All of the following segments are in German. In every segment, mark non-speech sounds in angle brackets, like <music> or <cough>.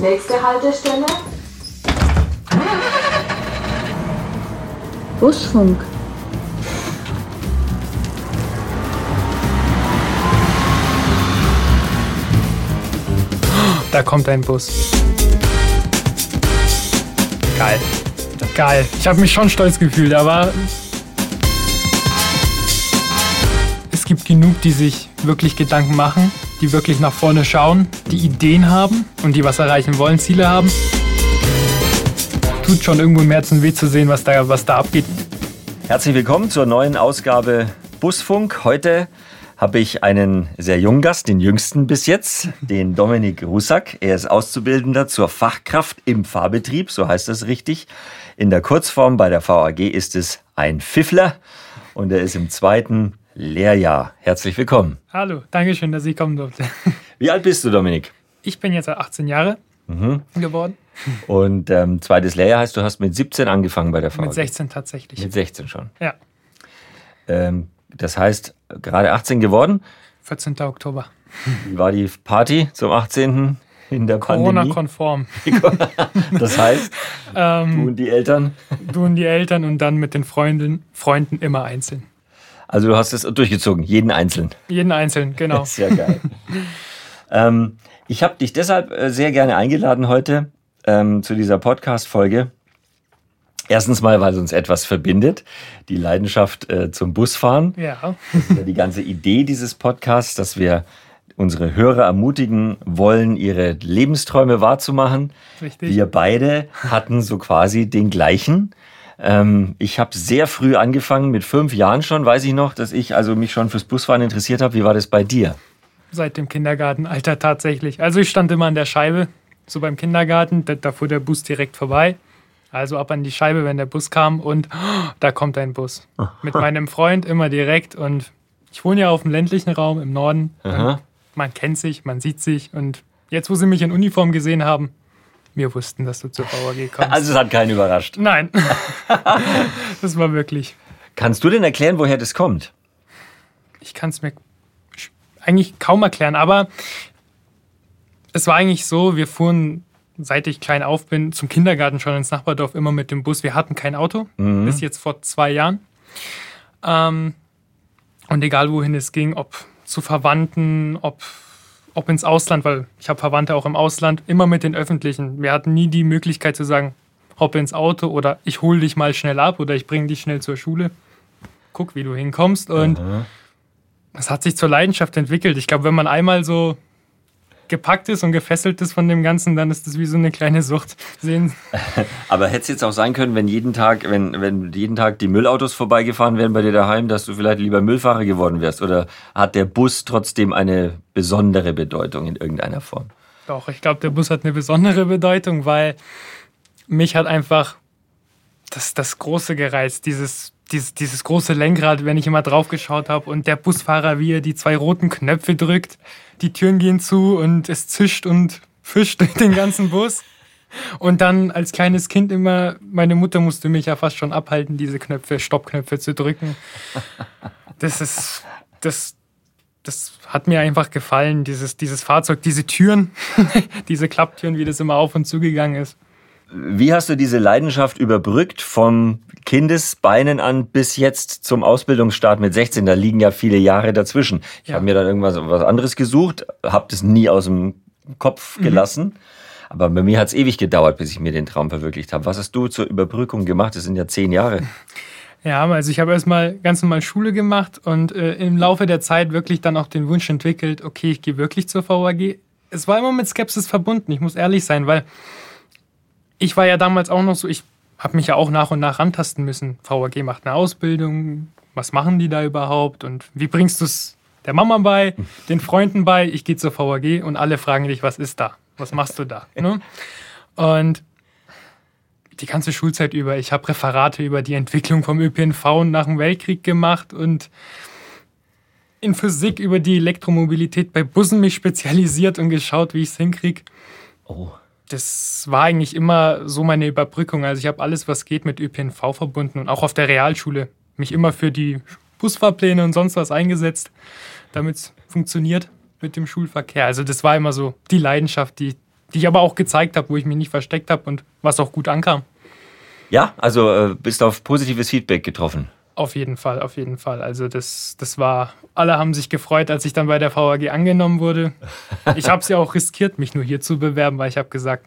Nächste Haltestelle. Busfunk. Da kommt ein Bus. Geil. Geil. Ich habe mich schon stolz gefühlt, aber es gibt genug, die sich wirklich Gedanken machen, die wirklich nach vorne schauen, die Ideen haben und die was erreichen wollen, Ziele haben. Tut schon irgendwo im Herzen weh zu sehen, was da, was da abgeht. Herzlich willkommen zur neuen Ausgabe Busfunk. Heute habe ich einen sehr jungen Gast, den jüngsten bis jetzt, den Dominik Rusak. Er ist Auszubildender zur Fachkraft im Fahrbetrieb, so heißt das richtig. In der Kurzform bei der VAG ist es ein Pfiffler und er ist im zweiten Lehrjahr. Herzlich willkommen. Hallo, danke schön, dass ich kommen durfte. <laughs> Wie alt bist du, Dominik? Ich bin jetzt 18 Jahre mhm. geworden. Und ähm, zweites Lehrjahr heißt, du hast mit 17 angefangen bei der VAG? Mit 16 tatsächlich. Mit 16 schon? Ja. Ähm, das heißt, gerade 18 geworden? 14. Oktober. Wie war die Party zum 18. in der Corona-konform. <laughs> das heißt, ähm, du und die Eltern? Du und die Eltern und dann mit den Freunden, Freunden immer einzeln. Also du hast es durchgezogen, jeden einzeln? Jeden einzeln, genau. <laughs> Sehr geil. ähm, ich habe dich deshalb äh, sehr gerne eingeladen heute ähm, zu dieser Podcast-Folge, Erstens mal, weil es uns etwas verbindet, die Leidenschaft äh, zum Busfahren. Ja. Das ist ja die ganze Idee dieses Podcasts, dass wir unsere Hörer ermutigen wollen, ihre Lebensträume wahrzumachen. Richtig. Wir beide hatten so quasi den gleichen. Ähm, ich habe sehr früh angefangen, mit fünf Jahren schon, weiß ich noch, dass ich also mich schon fürs Busfahren interessiert habe. Wie war das bei dir? Seit dem Kindergartenalter tatsächlich. Also ich stand immer an der Scheibe, so beim Kindergarten, da, da fuhr der Bus direkt vorbei. Also ab an die Scheibe, wenn der Bus kam und oh, da kommt ein Bus. Mit <laughs> meinem Freund immer direkt und ich wohne ja auf dem ländlichen Raum im Norden. Man kennt sich, man sieht sich und jetzt, wo sie mich in Uniform gesehen haben, wir wussten, dass du zur VAG kommst. Also es hat keinen überrascht. Nein, <laughs> das war wirklich. Kannst du denn erklären, woher das kommt? Ich kann es mir eigentlich kaum erklären, aber es war eigentlich so, wir fuhren seit ich klein auf bin, zum Kindergarten schon ins Nachbardorf immer mit dem Bus. Wir hatten kein Auto, mhm. bis jetzt vor zwei Jahren. Ähm, und egal wohin es ging, ob zu Verwandten, ob, ob ins Ausland, weil ich habe Verwandte auch im Ausland, immer mit den Öffentlichen. Wir hatten nie die Möglichkeit zu sagen, hoppe ins Auto oder ich hole dich mal schnell ab oder ich bringe dich schnell zur Schule. Guck, wie du hinkommst. Und es hat sich zur Leidenschaft entwickelt. Ich glaube, wenn man einmal so gepackt ist und gefesselt ist von dem Ganzen, dann ist das wie so eine kleine Sucht. Sehen. <laughs> Aber hätte es jetzt auch sein können, wenn jeden Tag, wenn, wenn jeden Tag die Müllautos vorbeigefahren wären bei dir daheim, dass du vielleicht lieber Müllfahrer geworden wärst? Oder hat der Bus trotzdem eine besondere Bedeutung in irgendeiner Form? Doch, ich glaube, der Bus hat eine besondere Bedeutung, weil mich hat einfach das, das Große gereizt, dieses dieses, dieses große Lenkrad, wenn ich immer drauf geschaut habe und der Busfahrer, wie er die zwei roten Knöpfe drückt, die Türen gehen zu und es zischt und fischt <laughs> den ganzen Bus. Und dann als kleines Kind immer, meine Mutter musste mich ja fast schon abhalten, diese Knöpfe, Stoppknöpfe zu drücken. Das ist, das, das hat mir einfach gefallen, dieses, dieses Fahrzeug, diese Türen, <laughs> diese Klapptüren, wie das immer auf und zugegangen ist. Wie hast du diese Leidenschaft überbrückt vom Kindesbeinen an bis jetzt zum Ausbildungsstart mit 16? Da liegen ja viele Jahre dazwischen. Ich ja. habe mir dann irgendwas was anderes gesucht, habe das nie aus dem Kopf mhm. gelassen. Mhm. Aber bei mir hat es ewig gedauert, bis ich mir den Traum verwirklicht habe. Was hast du zur Überbrückung gemacht? Das sind ja zehn Jahre. <laughs> Ja, also ich habe erstmal ganz normal Schule gemacht und äh, im Laufe der Zeit wirklich dann auch den Wunsch entwickelt, okay, ich gehe wirklich zur VAG. Es war immer mit Skepsis verbunden, ich muss ehrlich sein, weil ich war ja damals auch noch so, ich habe mich ja auch nach und nach rantasten müssen. VAG macht eine Ausbildung, was machen die da überhaupt und wie bringst du es der Mama bei, den Freunden bei? Ich gehe zur VAG und alle fragen dich, was ist da? Was machst du da? <laughs> Ne? Und die ganze Schulzeit über, ich habe Referate über die Entwicklung vom ÖPNV nach dem Weltkrieg gemacht und in Physik über die Elektromobilität bei Bussen mich spezialisiert und geschaut, wie ich es hinkriege. Oh das war eigentlich immer so meine Überbrückung. Also ich habe alles, was geht, mit ÖPNV verbunden und auch auf der Realschule mich immer für die Busfahrpläne und sonst was eingesetzt, damit es funktioniert. mit dem Schulverkehr. Also das war immer so die Leidenschaft, die, die ich aber auch gezeigt habe, wo ich mich nicht versteckt habe und was auch gut ankam. Ja, also äh, bist auf positives Feedback getroffen. Auf jeden Fall, auf jeden Fall. Also das, das war, alle haben sich gefreut, als ich dann bei der VAG angenommen wurde. Ich habe es ja auch riskiert, mich nur hier zu bewerben, weil ich habe gesagt,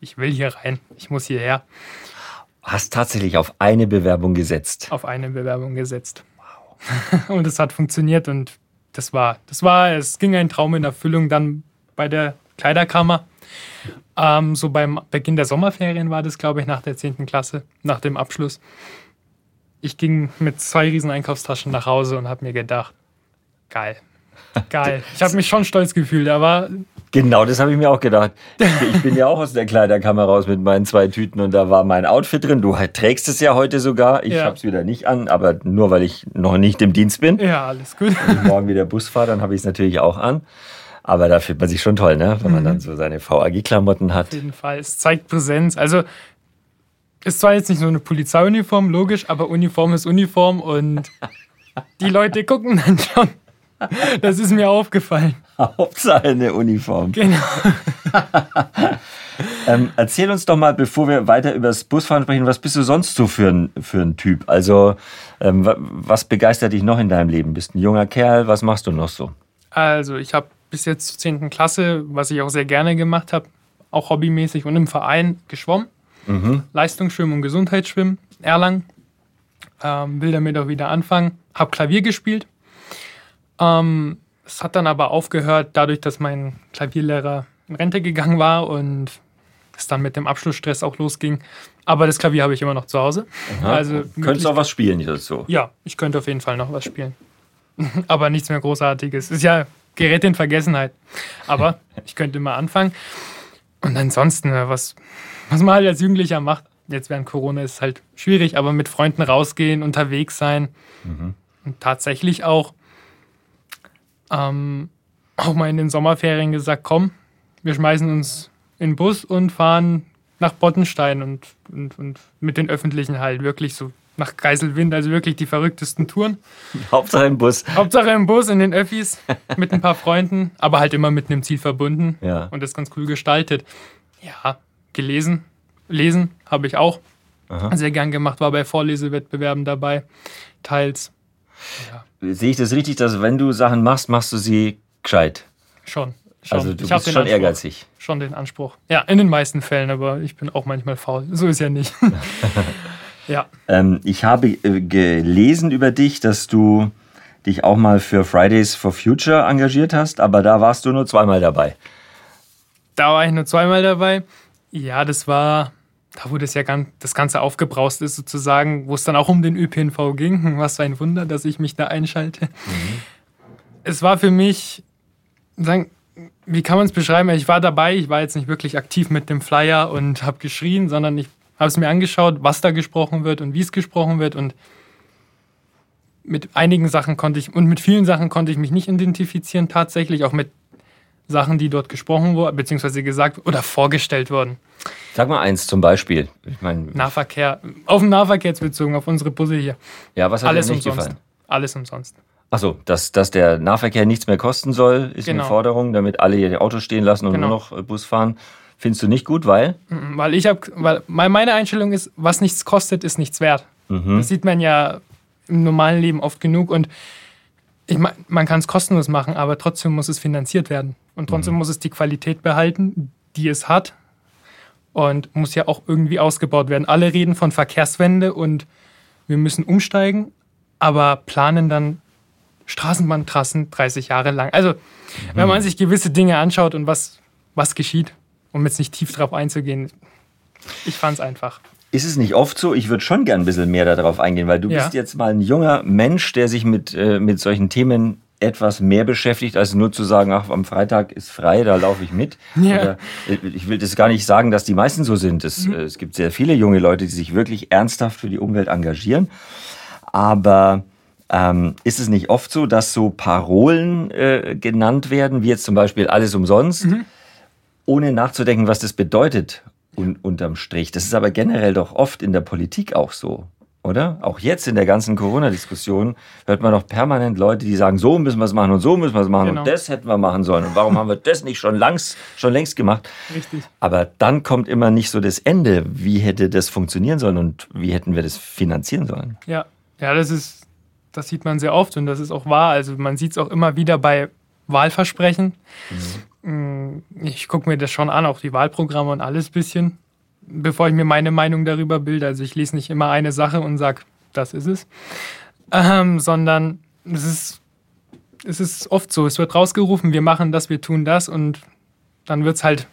ich will hier rein, ich muss hierher. Hast tatsächlich auf eine Bewerbung gesetzt. Auf eine Bewerbung gesetzt. Wow. <laughs> Und es hat funktioniert und das war, das war, es ging ein Traum in Erfüllung dann bei der Kleiderkammer. Ähm, so beim Beginn der Sommerferien war das, glaube ich, nach der 10. Klasse, nach dem Abschluss. Ich ging mit zwei riesen Einkaufstaschen nach Hause und habe mir gedacht, geil, geil. <laughs> Ich habe mich schon stolz gefühlt, aber Genau, das habe ich mir auch gedacht. Ich bin ja auch aus der Kleiderkammer raus mit meinen zwei Tüten und da war mein Outfit drin. Du trägst es ja heute sogar. Ich ja. habe es wieder nicht an, aber nur weil ich noch nicht im Dienst bin. Ja, alles gut. Wenn ich morgen wieder Bus fahre, dann habe ich es natürlich auch an. Aber da fühlt man sich schon toll, ne? wenn man mhm. dann so seine VAG-Klamotten hat. Auf jeden Fall. Es zeigt Präsenz. Also ist zwar jetzt nicht so eine Polizeiuniform, logisch, aber Uniform ist Uniform und die Leute gucken dann schon. Das ist mir aufgefallen. Hauptsache eine Uniform. Genau. <laughs> ähm, erzähl uns doch mal, bevor wir weiter über das Busfahren sprechen, was bist du sonst so für ein, für ein Typ? Also, ähm, was begeistert dich noch in deinem Leben? Bist ein junger Kerl? Was machst du noch so? Also, ich habe bis jetzt zur 10. Klasse, was ich auch sehr gerne gemacht habe, auch hobbymäßig und im Verein geschwommen. Mhm. Leistungsschwimmen und Gesundheitsschwimmen, Erlangen. Ähm, will damit auch wieder anfangen. Hab Klavier gespielt. Ähm, es hat dann aber aufgehört, dadurch, dass mein Klavierlehrer in Rente gegangen war und es dann mit dem Abschlussstress auch losging. Aber das Klavier habe ich immer noch zu Hause. Aha. Also Könntest du auch was spielen so? Ja, ich könnte auf jeden Fall noch was spielen. <laughs> aber nichts mehr Großartiges. Ist ja gerät in Vergessenheit. Aber <laughs> ich könnte mal anfangen. Und ansonsten, was was man halt als Jugendlicher macht, jetzt während Corona ist es halt schwierig, aber mit Freunden rausgehen, unterwegs sein mhm. und tatsächlich auch ähm, auch mal in den Sommerferien gesagt, komm, wir schmeißen uns in den Bus und fahren nach Bottenstein und, und, und mit den Öffentlichen halt wirklich so nach Geiselwind, also wirklich die verrücktesten Touren. <laughs> Hauptsache im Bus. Hauptsache im Bus, in den Öffis, <laughs> mit ein paar Freunden, aber halt immer mit einem Ziel verbunden ja. und das ganz cool gestaltet. Ja, gelesen. Lesen habe ich auch Aha. sehr gern gemacht, war bei Vorlesewettbewerben dabei, teils. Ja. Sehe ich das richtig, dass wenn du Sachen machst, machst du sie gescheit? Schon. schon. Also du ich bist schon Anspruch, ehrgeizig. Schon den Anspruch. Ja, in den meisten Fällen, aber ich bin auch manchmal faul. So ist ja nicht. <laughs> ja. Ähm, ich habe äh, gelesen über dich, dass du dich auch mal für Fridays for Future engagiert hast, aber da warst du nur zweimal dabei. Da war ich nur zweimal dabei. Ja, das war, da wo das ja ganz, das Ganze aufgebraust ist, sozusagen, wo es dann auch um den ÖPNV ging. <laughs> Was für ein Wunder, dass ich mich da einschalte. Mhm. Es war für mich, sagen, wie kann man es beschreiben? Ich war dabei, ich war jetzt nicht wirklich aktiv mit dem Flyer und habe geschrien, sondern ich habe es mir angeschaut, was da gesprochen wird und wie es gesprochen wird und mit einigen Sachen konnte ich und mit vielen Sachen konnte ich mich nicht identifizieren, tatsächlich auch mit Sachen, die dort gesprochen wurden, beziehungsweise gesagt oder vorgestellt wurden. Sag mal eins zum Beispiel. Ich mein, Nahverkehr, auf den Nahverkehr bezogen, auf unsere Busse hier. Ja, was hat Alles dir nicht umsonst. gefallen? Alles umsonst. Achso, dass, dass der Nahverkehr nichts mehr kosten soll, ist genau. eine Forderung, damit alle ihr Auto stehen lassen und genau. nur noch äh, Bus fahren. Findest du nicht gut, weil? Mhm, weil ich habe, weil meine Einstellung ist, was nichts kostet, ist nichts wert. Mhm. Das sieht man ja im normalen Leben oft genug und ich mein, man kann es kostenlos machen, aber trotzdem muss es finanziert werden. Und trotzdem mhm. muss es die Qualität behalten, die es hat. Und muss ja auch irgendwie ausgebaut werden. Alle reden von Verkehrswende und wir müssen umsteigen, aber planen dann Straßenbahntrassen 30 Jahre lang. Also, mhm. wenn man sich gewisse Dinge anschaut und was, was geschieht, um jetzt nicht tief drauf einzugehen, ich fand es einfach. Ist es nicht oft so? Ich würde schon gern ein bisschen mehr darauf eingehen, weil du ja. bist jetzt mal ein junger Mensch, der sich mit, äh, mit solchen Themen etwas mehr beschäftigt, als nur zu sagen, ach, am Freitag ist frei, da laufe ich mit. Ja. Oder, äh, ich will das gar nicht sagen, dass die meisten so sind. Es, mhm. es gibt sehr viele junge Leute, die sich wirklich ernsthaft für die Umwelt engagieren. Aber ähm, ist es nicht oft so, dass so Parolen äh, genannt werden, wie jetzt zum Beispiel alles umsonst, mhm. ohne nachzudenken, was das bedeutet un unterm Strich? Das ist aber generell doch oft in der Politik auch so. Oder? Auch jetzt in der ganzen Corona-Diskussion hört man doch permanent Leute, die sagen, so müssen wir es machen und so müssen wir es machen genau. und das hätten wir machen sollen und warum haben wir das nicht schon, langs, schon längst gemacht? Richtig. Aber dann kommt immer nicht so das Ende. Wie hätte das funktionieren sollen und wie hätten wir das finanzieren sollen? Ja, ja, das ist, das sieht man sehr oft und das ist auch wahr. Also man sieht es auch immer wieder bei Wahlversprechen. Mhm. Ich gucke mir das schon an, auch die Wahlprogramme und alles bisschen bevor ich mir meine Meinung darüber bilde. Also ich lese nicht immer eine Sache und sage, das ist es, ähm, sondern es ist, es ist oft so, es wird rausgerufen, wir machen das, wir tun das und dann wird es halt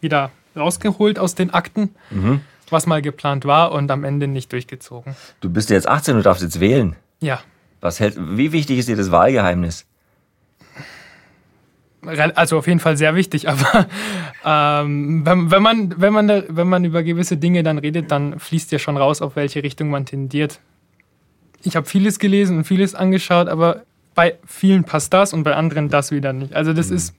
wieder rausgeholt aus den Akten, mhm. was mal geplant war und am Ende nicht durchgezogen. Du bist jetzt 18 und darfst jetzt wählen. Ja. Was hält, wie wichtig ist dir das Wahlgeheimnis? Also auf jeden Fall sehr wichtig, <laughs> aber ähm, wenn, wenn, man, wenn, man da, wenn man über gewisse Dinge dann redet, dann fließt ja schon raus, auf welche Richtung man tendiert. Ich habe vieles gelesen und vieles angeschaut, aber bei vielen passt das und bei anderen das wieder nicht. Also das mhm. ist.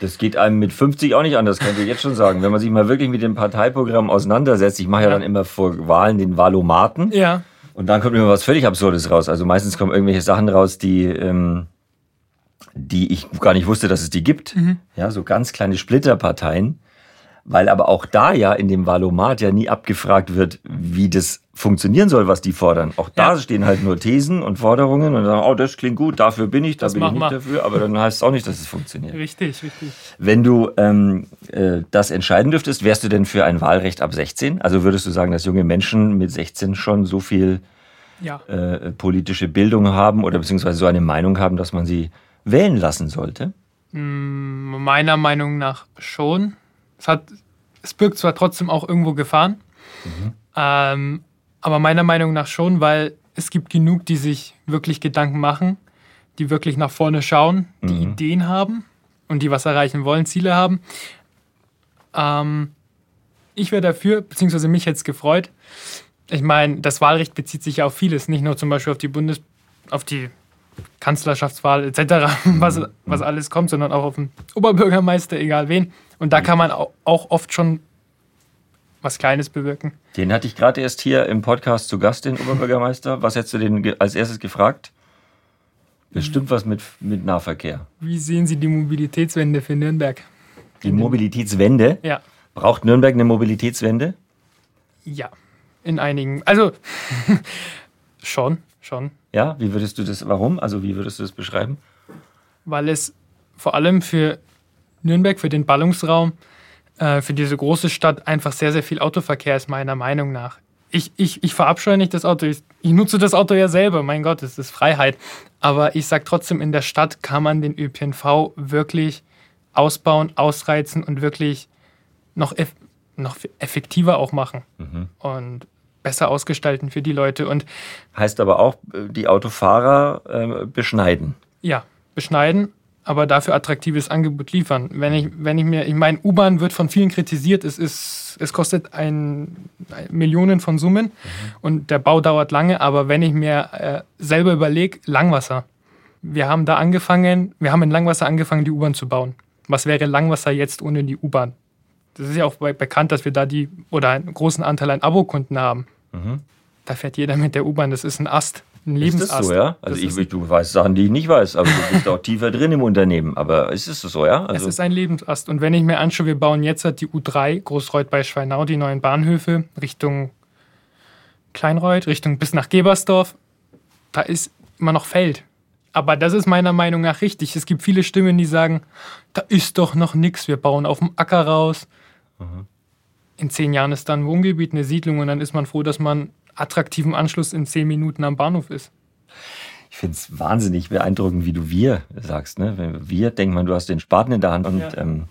Das geht einem mit 50 auch nicht an, das könnt ihr jetzt schon sagen. Wenn man sich mal wirklich mit dem Parteiprogramm auseinandersetzt, ich mache ja, ja dann immer vor Wahlen den Wahlomaten. Ja. Und dann kommt immer was völlig Absurdes raus. Also meistens kommen irgendwelche Sachen raus, die. Ähm, die ich gar nicht wusste, dass es die gibt. Mhm. Ja, so ganz kleine Splitterparteien. Weil aber auch da ja in dem Valomat ja nie abgefragt wird, wie das funktionieren soll, was die fordern. Auch da ja. stehen halt nur Thesen und Forderungen und sagen, oh, das klingt gut, dafür bin ich, da das bin ich nicht mal. dafür, aber dann heißt es auch nicht, dass es funktioniert. Richtig, richtig. Wenn du ähm, äh, das entscheiden dürftest, wärst du denn für ein Wahlrecht ab 16? Also würdest du sagen, dass junge Menschen mit 16 schon so viel ja. äh, politische Bildung haben oder beziehungsweise so eine Meinung haben, dass man sie wählen lassen sollte? Mm, meiner Meinung nach schon. Es, hat, es birgt zwar trotzdem auch irgendwo Gefahren, mhm. ähm, aber meiner Meinung nach schon, weil es gibt genug, die sich wirklich Gedanken machen, die wirklich nach vorne schauen, die mhm. Ideen haben und die was erreichen wollen, Ziele haben. Ähm, ich wäre dafür, beziehungsweise mich hätte es gefreut. Ich meine, das Wahlrecht bezieht sich ja auf vieles, nicht nur zum Beispiel auf die Bundes, auf die Kanzlerschaftswahl etc., was, was mhm. alles kommt, sondern auch auf den Oberbürgermeister, egal wen. Und da kann man auch oft schon was Kleines bewirken. Den hatte ich gerade erst hier im Podcast zu Gast, den Oberbürgermeister. Was hättest du den als erstes gefragt? Bestimmt was mit, mit Nahverkehr. Wie sehen Sie die Mobilitätswende für Nürnberg? Die Mobilitätswende? Ja. Braucht Nürnberg eine Mobilitätswende? Ja, in einigen. Also <laughs> schon, schon. Ja, wie würdest du das, warum? Also wie würdest du das beschreiben? Weil es vor allem für Nürnberg, für den Ballungsraum, äh, für diese große Stadt einfach sehr, sehr viel Autoverkehr ist, meiner Meinung nach. Ich, ich, ich verabscheue nicht das Auto. Ich, ich nutze das Auto ja selber. Mein Gott, es ist Freiheit. Aber ich sage trotzdem, in der Stadt kann man den ÖPNV wirklich ausbauen, ausreizen und wirklich noch, eff noch effektiver auch machen. Mhm. Und besser ausgestalten für die Leute. Und heißt aber auch, äh, die Autofahrer äh, beschneiden. Ja, beschneiden, aber dafür attraktives Angebot liefern. Wenn ich, wenn ich mir, ich meine, U-Bahn wird von vielen kritisiert, es ist, es kostet ein, ein Millionen von Summen mhm. und der Bau dauert lange, aber wenn ich mir äh, selber überlege, Langwasser. Wir haben da angefangen, wir haben in Langwasser angefangen, die U-Bahn zu bauen. Was wäre Langwasser jetzt ohne die U-Bahn? Das ist ja auch bekannt, dass wir da die oder einen großen Anteil an Abokunden haben. Mhm. Da fährt jeder mit der U-Bahn, das ist ein Ast, ein Lebensast. Ist das so, ja? Also ich, du weißt Sachen, die ich nicht weiß, aber du <laughs> bist auch tiefer drin im Unternehmen. Aber ist es so, ja? Also es ist ein Lebensast. Und wenn ich mir anschaue, wir bauen jetzt halt die U3, Großreuth bei Schweinau, die neuen Bahnhöfe, Richtung Kleinreuth, Richtung bis nach Gebersdorf, da ist immer noch Feld. Aber das ist meiner Meinung nach richtig. Es gibt viele Stimmen, die sagen, da ist doch noch nichts, wir bauen auf dem Acker raus. Mhm. In zehn Jahren ist dann ein Wohngebiet, eine Siedlung und dann ist man froh, dass man attraktiven Anschluss in zehn Minuten am Bahnhof ist. Ich finde es wahnsinnig beeindruckend, wie du wir sagst. Ne? Wir denkt man, du hast den Spaten in der Hand und ja. ähm,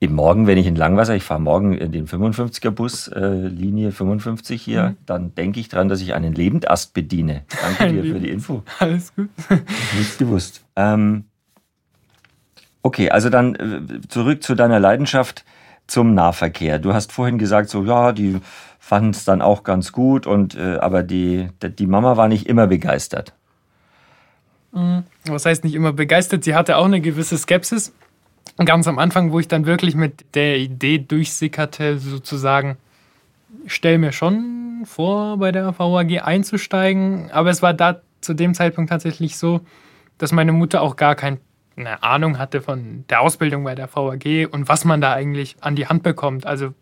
eben morgen, wenn ich in Langwasser, ich fahre morgen in den 55er Bus, äh, Linie 55 hier, mhm. dann denke ich dran, dass ich einen Lebendast bediene. Danke dir für die Info. <laughs> Alles gut. Nicht gewusst. Ähm, okay, also dann äh, zurück zu deiner Leidenschaft zum Nahverkehr. Du hast vorhin gesagt, so ja, die fanden es dann auch ganz gut, und äh, aber die, die Mama war nicht immer begeistert. Mhm. Was heißt nicht immer begeistert? Sie hatte auch eine gewisse Skepsis. Ganz am Anfang, wo ich dann wirklich mit der Idee durchsickerte, sozusagen, stell mir schon vor, bei der VAG einzusteigen, aber es war da zu dem Zeitpunkt tatsächlich so, dass meine Mutter auch gar keine Ahnung hatte von der Ausbildung bei der VAG und was man da eigentlich an die Hand bekommt. Also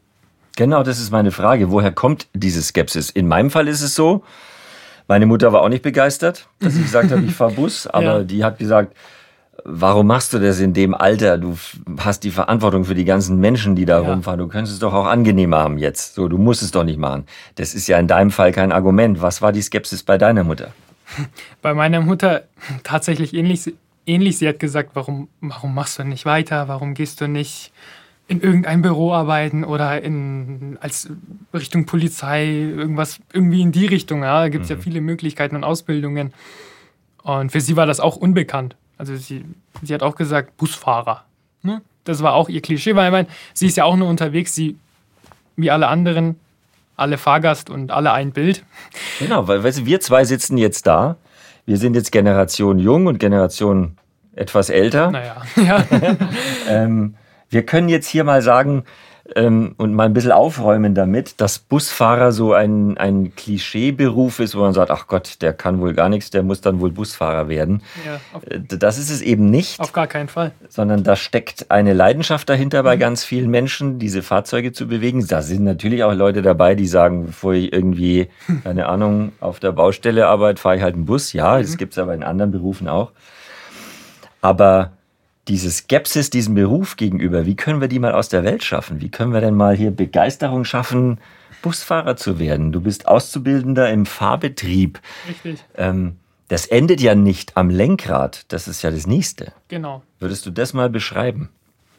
Genau, das ist meine Frage. Woher kommt diese Skepsis? In meinem Fall ist es so, meine Mutter war auch nicht begeistert, dass ich gesagt habe, ich fahre Bus, <laughs> aber ja. die hat gesagt, warum machst du das in dem Alter? Du hast die Verantwortung für die ganzen Menschen, die da ja. rumfahren. Du könntest es doch auch angenehmer haben jetzt. So, du musst es doch nicht machen. Das ist ja in deinem Fall kein Argument. Was war die Skepsis bei deiner Mutter? <laughs> Bei meiner Mutter tatsächlich ähnlich. ähnlich. Sie hat gesagt, warum, warum machst du nicht weiter? Warum gehst du nicht in irgendein Büro arbeiten oder in, als Richtung Polizei, irgendwas, irgendwie in die Richtung. Ja. Da gibt es mhm. ja viele Möglichkeiten und Ausbildungen. Und für sie war das auch unbekannt. Also sie, sie hat auch gesagt, Busfahrer. Ne? Das war auch ihr Klischee, weil ich meine, sie ist ja auch nur unterwegs, sie, wie alle anderen, alle Fahrgast und alle ein Bild. Genau, weil weißt du, wir zwei sitzen jetzt da. Wir sind jetzt Generation jung und Generation etwas älter. Naja, <laughs> ja. <laughs> ähm, wir können jetzt hier mal sagen ähm, und mal ein bisschen aufräumen damit, dass Busfahrer so ein, ein Klischeeberuf ist, wo man sagt, ach Gott, der kann wohl gar nichts, der muss dann wohl Busfahrer werden. Ja, äh, das ist es eben nicht. Auf gar keinen Fall. Sondern da steckt eine Leidenschaft dahinter bei mhm. ganz vielen Menschen, diese Fahrzeuge zu bewegen. Da sind natürlich auch Leute dabei, die sagen, bevor ich irgendwie, keine Ahnung, auf der Baustelle arbeite, fahre ich halt einen Bus. Ja, das mhm. gibt es aber in anderen Berufen auch. Aber diese Skepsis diesem Beruf gegenüber, wie können wir die mal aus der Welt schaffen? Wie können wir denn mal hier Begeisterung schaffen, Busfahrer zu werden? Du bist Auszubildender im Fahrbetrieb. Richtig. Ähm, das endet ja nicht am Lenkrad. Das ist ja das Nächste. Genau. Würdest du das mal beschreiben?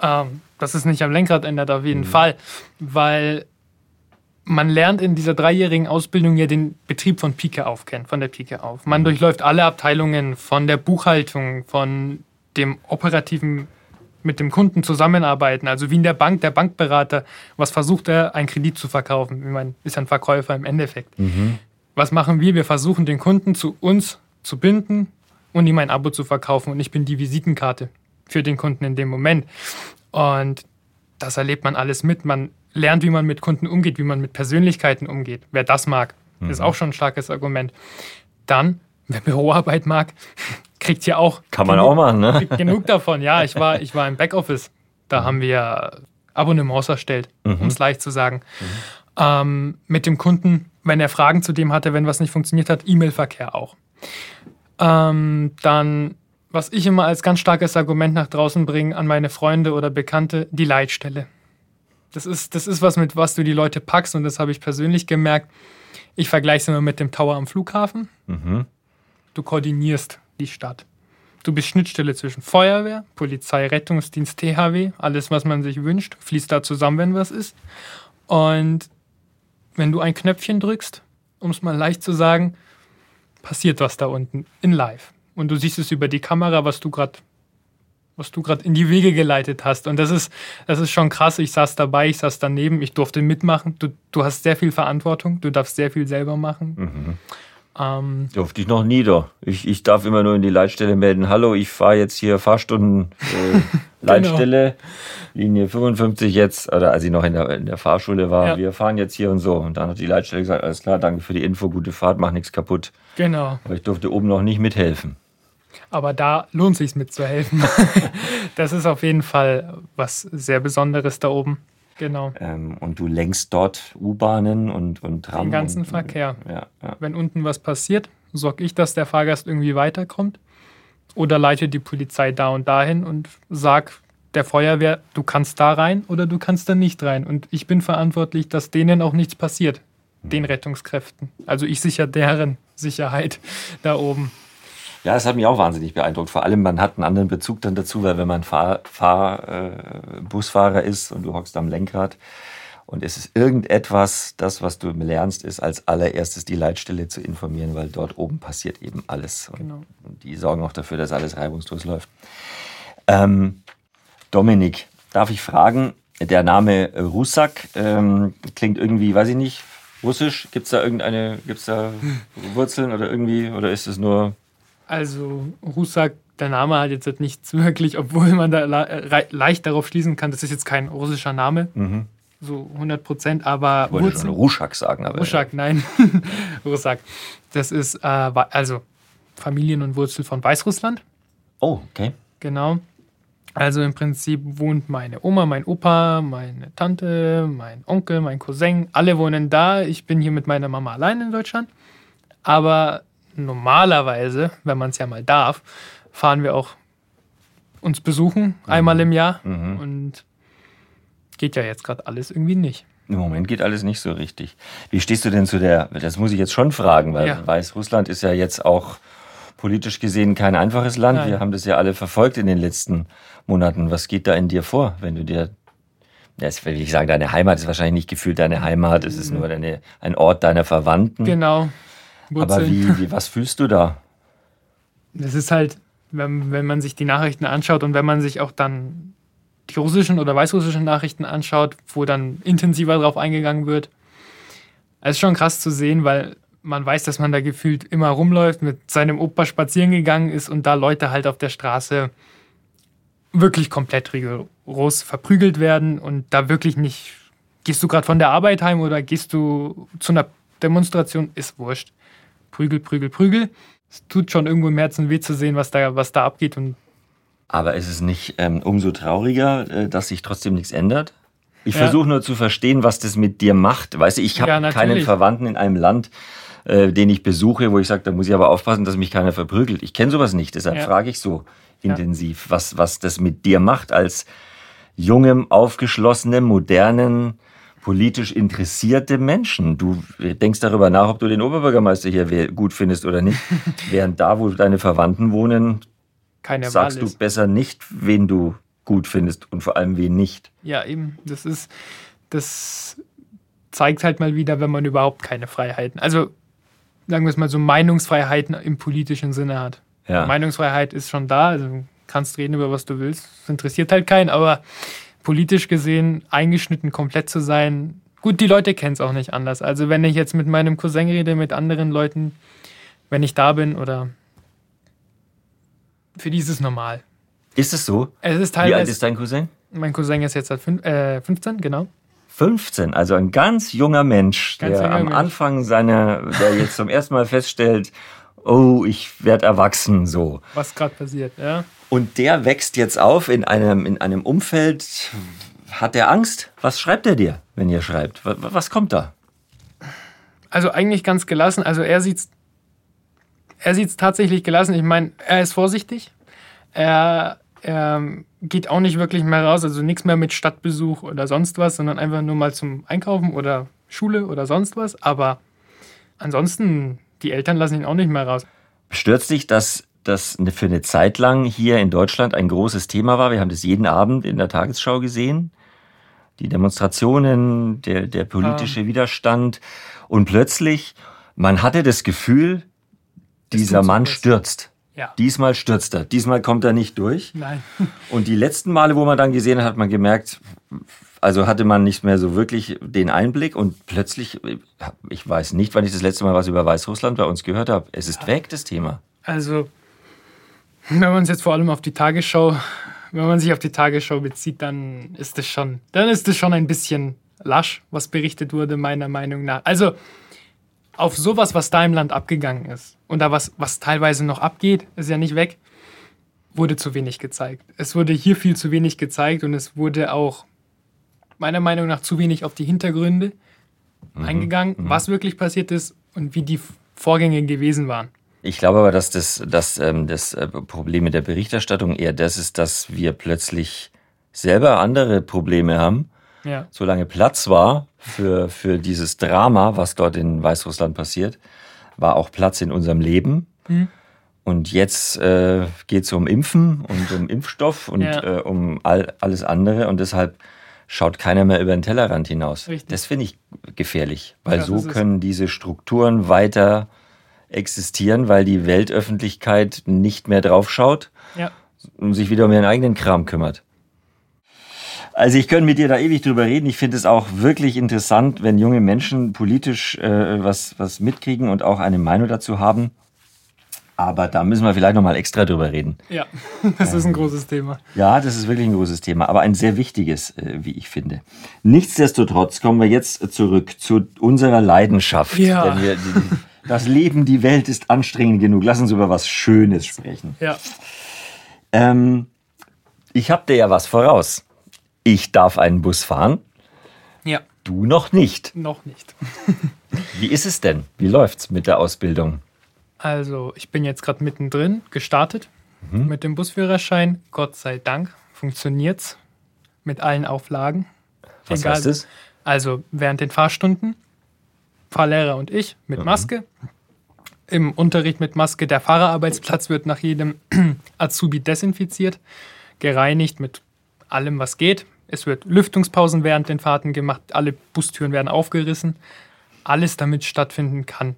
Ähm, dass es nicht am Lenkrad endet, auf jeden mhm. Fall. Weil man lernt in dieser dreijährigen Ausbildung ja den Betrieb von Pike auf kennen, von der Pike auf. Man mhm. durchläuft alle Abteilungen von der Buchhaltung, von dem operativen mit dem Kunden zusammenarbeiten. Also wie in der Bank, der Bankberater, was versucht er, einen Kredit zu verkaufen? Ich meine, ist ein Verkäufer im Endeffekt. Mhm. Was machen wir? Wir versuchen den Kunden zu uns zu binden und ihm ein Abo zu verkaufen. Und ich bin die Visitenkarte für den Kunden in dem Moment. Und das erlebt man alles mit. Man lernt, wie man mit Kunden umgeht, wie man mit Persönlichkeiten umgeht. Wer das mag, mhm. ist auch schon ein starkes Argument. Dann, wer Büroarbeit mag, <laughs> kriegt hier auch. Kann man genug, auch machen, ne? Genug davon, ja. Ich war, ich war im Backoffice. Da haben wir Abonnements erstellt, mhm. um es leicht zu sagen. Mhm. Ähm, mit dem Kunden, wenn er Fragen zu dem hatte, wenn was nicht funktioniert hat, E-Mail-Verkehr auch. Ähm, dann, was ich immer als ganz starkes Argument nach draußen bringe an meine Freunde oder Bekannte, die Leitstelle. Das ist, das ist was, mit was du die Leute packst und das habe ich persönlich gemerkt. Ich vergleiche es immer mit dem Tower am Flughafen. Mhm. Du koordinierst die Stadt. Du bist Schnittstelle zwischen Feuerwehr, Polizei, Rettungsdienst, THW, alles, was man sich wünscht, fließt da zusammen, wenn was ist. Und wenn du ein Knöpfchen drückst, um es mal leicht zu sagen, passiert was da unten in live. Und du siehst es über die Kamera, was du gerade was du gerade in die Wege geleitet hast. Und das ist, das ist schon krass. Ich saß dabei, ich saß daneben, ich durfte mitmachen. Du, du hast sehr viel Verantwortung, du darfst sehr viel selber machen. Mhm. Ähm, Durfte ich noch nie da. Ich, ich darf immer nur in die Leitstelle melden, hallo, ich fahre jetzt hier Fahrstunden äh, <laughs> Leitstelle, genau. Linie 55 jetzt, oder als ich noch in der, in der Fahrschule war, ja. wir fahren jetzt hier und so. Und dann hat die Leitstelle gesagt, alles klar, danke für die Info, gute Fahrt, mach nichts kaputt. Genau. Aber ich durfte oben noch nicht mithelfen. Aber da lohnt sich mitzuhelfen. <laughs> das ist auf jeden Fall was sehr Besonderes da oben. Genau. Ähm, und du lenkst dort U-Bahnen und, und Tram. Den ganzen und, Verkehr. Ja, ja. Wenn unten was passiert, sorge ich, dass der Fahrgast irgendwie weiterkommt. Oder leite die Polizei da und dahin und sag der Feuerwehr, du kannst da rein oder du kannst da nicht rein. Und ich bin verantwortlich, dass denen auch nichts passiert, den hm. Rettungskräften. Also ich sichere deren Sicherheit <laughs> da oben. Ja, das hat mich auch wahnsinnig beeindruckt. Vor allem, man hat einen anderen Bezug dann dazu, weil wenn man Fahr, Fahr äh, Busfahrer ist und du hockst am Lenkrad und es ist irgendetwas, das, was du lernst, ist als allererstes die Leitstelle zu informieren, weil dort oben passiert eben alles. Und, genau. und die sorgen auch dafür, dass alles reibungslos läuft. Ähm, Dominik, darf ich fragen, der Name Rusak ähm, klingt irgendwie, weiß ich nicht, russisch? Gibt es da irgendeine, gibt's da Wurzeln oder irgendwie, oder ist es nur also Rusak, der Name hat jetzt nichts wirklich, obwohl man da le leicht darauf schließen kann, das ist jetzt kein russischer Name. Mhm. so 100 Prozent, aber Ich wollte schon Ruschak sagen, aber. Ruschak, nein. <laughs> Rusak. Das ist äh, also Familien- und Wurzel von Weißrussland. Oh, okay. Genau. Also im Prinzip wohnt meine Oma, mein Opa, meine Tante, mein Onkel, mein Cousin, alle wohnen da. Ich bin hier mit meiner Mama allein in Deutschland. Aber normalerweise, wenn man es ja mal darf, fahren wir auch uns besuchen, einmal im Jahr. Mhm. Und geht ja jetzt gerade alles irgendwie nicht. Im Moment geht alles nicht so richtig. Wie stehst du denn zu der, das muss ich jetzt schon fragen, weil Ja. Weißrussland ist ja jetzt auch politisch gesehen kein einfaches Land. Nein. Wir haben das ja alle verfolgt in den letzten Monaten. Was geht da in dir vor, wenn du dir, jetzt will ich sagen, deine Heimat ist wahrscheinlich nicht gefühlt deine Heimat, es ist nur deine, ein Ort deiner Verwandten. Genau. Aber Wurzeln. wie, wie, was fühlst du da? Das ist halt, wenn, wenn man sich die Nachrichten anschaut und wenn man sich auch dann die russischen oder weißrussischen Nachrichten anschaut, wo dann intensiver drauf eingegangen wird. Es ist schon krass zu sehen, weil man weiß, dass man da gefühlt immer rumläuft, mit seinem Opa spazieren gegangen ist und da Leute halt auf der Straße wirklich komplett rigoros verprügelt werden und da wirklich nicht, gehst du gerade von der Arbeit heim oder gehst du zu einer Demonstration, ist wurscht. Prügel, Prügel, Prügel. Es tut schon irgendwo im Herzen weh zu sehen, was da, was da abgeht und Aber ist es nicht ähm, umso trauriger, äh, dass sich trotzdem nichts ändert? Ich Ja. versuche nur zu verstehen, was das mit dir macht. Weißt du, ich habe Ja, keinen Verwandten in einem Land, äh, den ich besuche, wo ich sage, da muss ich aber aufpassen, dass mich keiner verprügelt. Ich kenne sowas nicht, deshalb Ja. frage ich so intensiv, was, was das mit dir macht als jungem, aufgeschlossenen, modernen, politisch interessierte Menschen. Du denkst darüber nach, ob du den Oberbürgermeister hier gut findest oder nicht. <laughs> Während da, wo deine Verwandten wohnen, keine sagst du besser nicht, wen du gut findest und vor allem wen nicht. Ja, eben. Das ist, das zeigt halt mal wieder, wenn man überhaupt keine Freiheiten, also sagen wir es mal so, Meinungsfreiheiten im politischen Sinne hat. Ja. Meinungsfreiheit ist schon da, also du kannst reden über was du willst, das interessiert halt keinen, aber politisch gesehen eingeschnitten komplett zu sein, gut, die Leute kennen es auch nicht anders. Also wenn ich jetzt mit meinem Cousin rede, mit anderen Leuten, wenn ich da bin oder für die ist es normal. Ist es so? Es ist Wie alt teilweise, ist dein Cousin? mein Cousin ist jetzt seit fün- äh, 15, genau. 15, also ein ganz junger Mensch, Ganz der junger am Mensch. Anfang seiner, der jetzt zum ersten Mal feststellt, oh, ich werde erwachsen, so. was gerade passiert. Ja. Und der wächst jetzt auf in einem, in einem Umfeld. Hat er Angst? Was schreibt er dir, wenn ihr schreibt? Was, kommt da? Also eigentlich ganz gelassen. Also er sieht's, er sieht's tatsächlich gelassen. Ich meine, er ist vorsichtig. Er, er geht auch nicht wirklich mehr raus. Also nichts mehr mit Stadtbesuch oder sonst was, sondern einfach nur mal zum Einkaufen oder Schule oder sonst was. Aber ansonsten, die Eltern lassen ihn auch nicht mehr raus. Stürzt dich, dass das für eine Zeit lang hier in Deutschland ein großes Thema war? Wir haben das jeden Abend in der Tagesschau gesehen. Die Demonstrationen, der, der politische Widerstand. Und plötzlich, man hatte das Gefühl, Es dieser Mann stürzt. Ja. Diesmal stürzt er. Diesmal kommt er nicht durch. Nein. <laughs> Und die letzten Male, wo man dann gesehen hat, hat man gemerkt, also hatte man nicht mehr so wirklich den Einblick und plötzlich, ich weiß nicht, wann ich das letzte Mal was über Weißrussland bei uns gehört habe. Es ist weg, das Thema. Also, wenn man es jetzt vor allem auf die Tagesschau, wenn man sich auf die Tagesschau bezieht, dann ist es schon, dann ist es schon ein bisschen lasch, was berichtet wurde, meiner Meinung nach. Also, auf sowas, was da im Land abgegangen ist und da was, was teilweise noch abgeht, ist ja nicht weg, wurde zu wenig gezeigt. Es wurde hier viel zu wenig gezeigt und es wurde auch meiner Meinung nach zu wenig auf die Hintergründe eingegangen, was wirklich passiert ist und wie die Vorgänge gewesen waren. Ich glaube aber, dass das, dass, ähm, das äh, Problem mit der Berichterstattung eher das ist, dass wir plötzlich selber andere Probleme haben. Ja. Solange Platz war für, für dieses Drama, was dort in Weißrussland passiert, war auch Platz in unserem Leben. Mhm. Und jetzt äh, geht es um Impfen und um Impfstoff und Ja. äh, um all, alles andere. Und deshalb schaut keiner mehr über den Tellerrand hinaus. Richtig. Das finde ich gefährlich, weil Ja, so können diese Strukturen weiter existieren, weil die Weltöffentlichkeit nicht mehr draufschaut Ja. und sich wieder um ihren eigenen Kram kümmert. Also ich könnte mit dir da ewig drüber reden. Ich finde es auch wirklich interessant, wenn junge Menschen politisch äh, was, was mitkriegen und auch eine Meinung dazu haben. Aber da müssen wir vielleicht nochmal extra drüber reden. Ja, <laughs> das ist ein großes Thema. Ja, das ist wirklich ein großes Thema, aber ein sehr wichtiges, äh, wie ich finde. Nichtsdestotrotz kommen wir jetzt zurück zu unserer Leidenschaft. Ja. Denn wir, die, das Leben, die Welt ist anstrengend genug. Lass uns über was Schönes sprechen. Ja. Ähm, ich habe dir ja was voraus. Ich darf einen Bus fahren, Ja, du noch nicht. noch nicht. <laughs> Wie ist es denn? Wie läuft's mit der Ausbildung? Also, ich bin jetzt gerade mittendrin gestartet mit dem Busführerschein. Gott sei Dank funktioniert's mit allen Auflagen. Was Egal. heißt es? Also während den Fahrstunden, Fahrlehrer und ich mit Maske. Im Unterricht mit Maske. Der Fahrerarbeitsplatz wird nach jedem <clears throat> Azubi desinfiziert, gereinigt mit allem, was geht. Es wird Lüftungspausen während den Fahrten gemacht. Alle Bustüren werden aufgerissen. Alles damit stattfinden kann.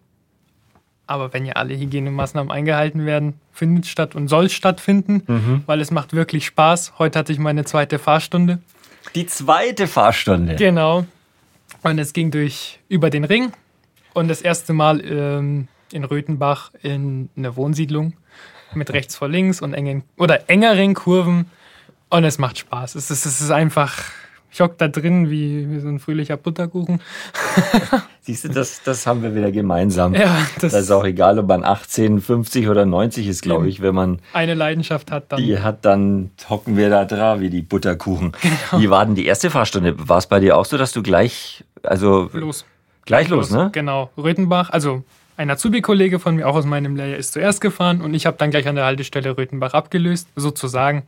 Aber wenn ja alle Hygienemaßnahmen eingehalten werden, findet statt und soll stattfinden, weil es macht wirklich Spaß. Heute hatte ich meine zweite Fahrstunde. Die zweite Fahrstunde. Genau. Und es ging durch über den Ring und das erste Mal ähm, in Röthenbach in eine Wohnsiedlung mit rechts vor links und engen oder engeren Kurven. Und es macht Spaß. Es ist, es ist einfach, ich hock da drin wie, wie so ein fröhlicher Butterkuchen. <laughs> Siehst du, das, das haben wir wieder gemeinsam. Ja, das Das ist auch egal, ob man 18, 50 oder 90 ist, glaube ich. Wenn man eine Leidenschaft hat, dann die hat, dann hocken wir da dran wie die Butterkuchen. Genau. Wie war denn die erste Fahrstunde? War es bei dir auch so, dass du gleich, also los. Gleich los, ne? Genau. Röthenbach, also ein Azubi-Kollege von mir, auch aus meinem Lehrjahr, ist zuerst gefahren und ich habe dann gleich an der Haltestelle Röthenbach abgelöst, sozusagen,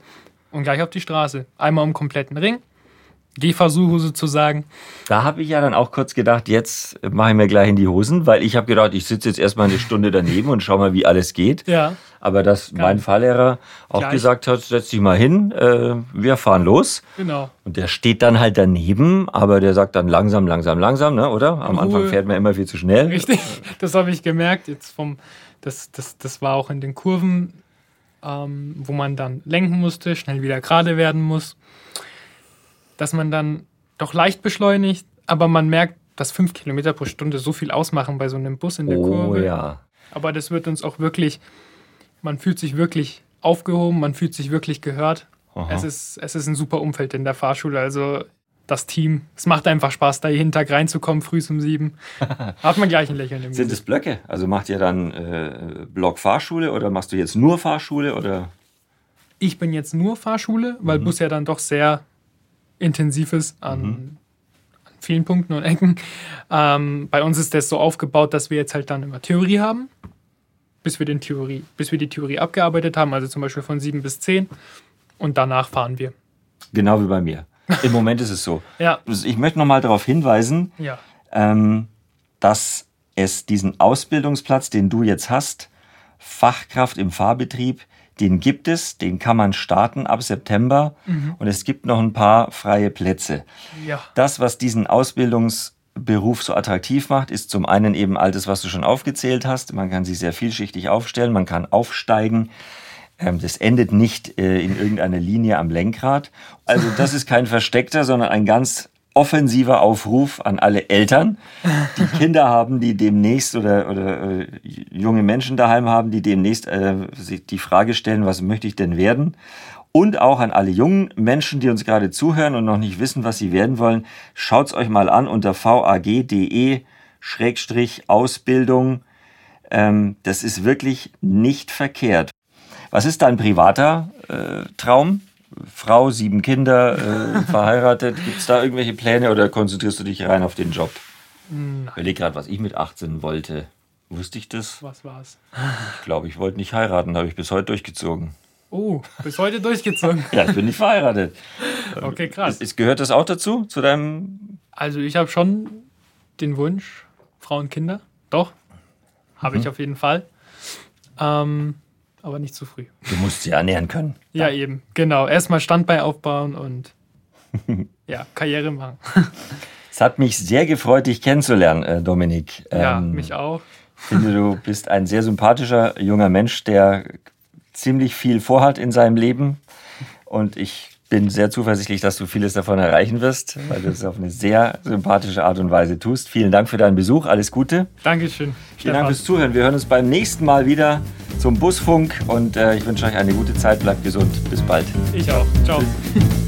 und gleich auf die Straße. Einmal um kompletten Ring. Gehversuche sozusagen. Da habe ich ja dann auch kurz gedacht, jetzt mache ich mir gleich in die Hosen, weil ich habe gedacht, ich sitze jetzt erstmal eine Stunde daneben und schau mal, wie alles geht. Ja. Aber dass mein Fahrlehrer auch Gleich. gesagt hat, setz dich mal hin, äh, wir fahren los. Genau. Und der steht dann halt daneben, aber der sagt dann langsam, langsam, langsam, ne, oder? Am Anfang fährt man immer viel zu schnell. Richtig. Das habe ich gemerkt. Jetzt vom, das, das, das war auch in den Kurven, ähm, wo man dann lenken musste, schnell wieder gerade werden muss. Dass man dann doch leicht beschleunigt, aber man merkt, dass fünf Kilometer pro Stunde so viel ausmachen bei so einem Bus in der Oh Kurve. ja. Aber das wird uns auch wirklich, man fühlt sich wirklich aufgehoben, man fühlt sich wirklich gehört. Aha. Es ist, es ist ein super Umfeld in der Fahrschule. Also das Team, es macht einfach Spaß, da jeden Tag reinzukommen, früh um sieben. <laughs> Hat man gleich ein Lächeln im Sind Gesicht. es Blöcke? Also macht ihr dann äh, Block Fahrschule oder machst du jetzt nur Fahrschule oder? Ich bin jetzt nur Fahrschule, weil Bus ja dann doch sehr intensiv ist an, an vielen Punkten und Ecken. Ähm, bei uns ist das so aufgebaut, dass wir jetzt halt dann immer Theorie haben, bis wir, den Theorie, bis wir die Theorie abgearbeitet haben, also zum Beispiel von sieben bis zehn. Und danach fahren wir. Genau wie bei mir. Im Moment ist es so. <laughs> Ja, Ich möchte noch mal darauf hinweisen, ja, ähm, dass es diesen Ausbildungsplatz, den du jetzt hast, Fachkraft im Fahrbetrieb, den gibt es, den kann man starten ab September und es gibt noch ein paar freie Plätze. ja. Das, was diesen Ausbildungsberuf so attraktiv macht, ist zum einen eben all das, was du schon aufgezählt hast. Man kann sich sehr vielschichtig aufstellen, man kann aufsteigen. Ähm, Das endet nicht äh, in irgendeiner Linie am Lenkrad. Also das ist kein versteckter, sondern ein ganz offensiver Aufruf an alle Eltern, die <laughs> Kinder haben, die demnächst oder, oder äh, junge Menschen daheim haben, die demnächst äh, sich die Frage stellen, was möchte ich denn werden? Und auch an alle jungen Menschen, die uns gerade zuhören und noch nicht wissen, was sie werden wollen. Schaut's euch mal an unter vag.de-ausbildung. Ähm, das ist wirklich nicht verkehrt. Was ist dein privater äh, Traum? Frau, sieben Kinder, äh, verheiratet. <laughs> Gibt's da irgendwelche Pläne oder konzentrierst du dich rein auf den Job? Nein. Ich überleg gerade, was ich mit 18 wollte. Wusste ich das? Was war's? Ich glaube, ich wollte nicht heiraten, habe ich bis heute durchgezogen. Oh, bis heute durchgezogen. <laughs> Ja, ich bin nicht verheiratet. Okay, krass. Ist, ist, gehört das auch dazu, zu deinem Also ich habe schon den Wunsch, Frauen und Kinder. Doch, habe ich auf jeden Fall. Ähm, aber nicht zu früh. Du musst sie ernähren können. Ja, eben. Genau. Erstmal Standbein aufbauen und <laughs> ja, Karriere machen. Es hat mich sehr gefreut, dich kennenzulernen, äh, Dominik. ja, Ähm, mich auch. Ich finde, du bist ein sehr sympathischer junger Mensch, der ziemlich viel vorhat in seinem Leben. Und ich bin sehr zuversichtlich, dass du vieles davon erreichen wirst, weil du es auf eine sehr sympathische Art und Weise tust. Vielen Dank für deinen Besuch. Alles Gute. Dankeschön. Vielen Dank fürs Zuhören. Wir hören uns beim nächsten Mal wieder zum Busfunk und äh, ich wünsche euch eine gute Zeit. Bleibt gesund. Bis bald. Ich auch. Ciao. Tschüss.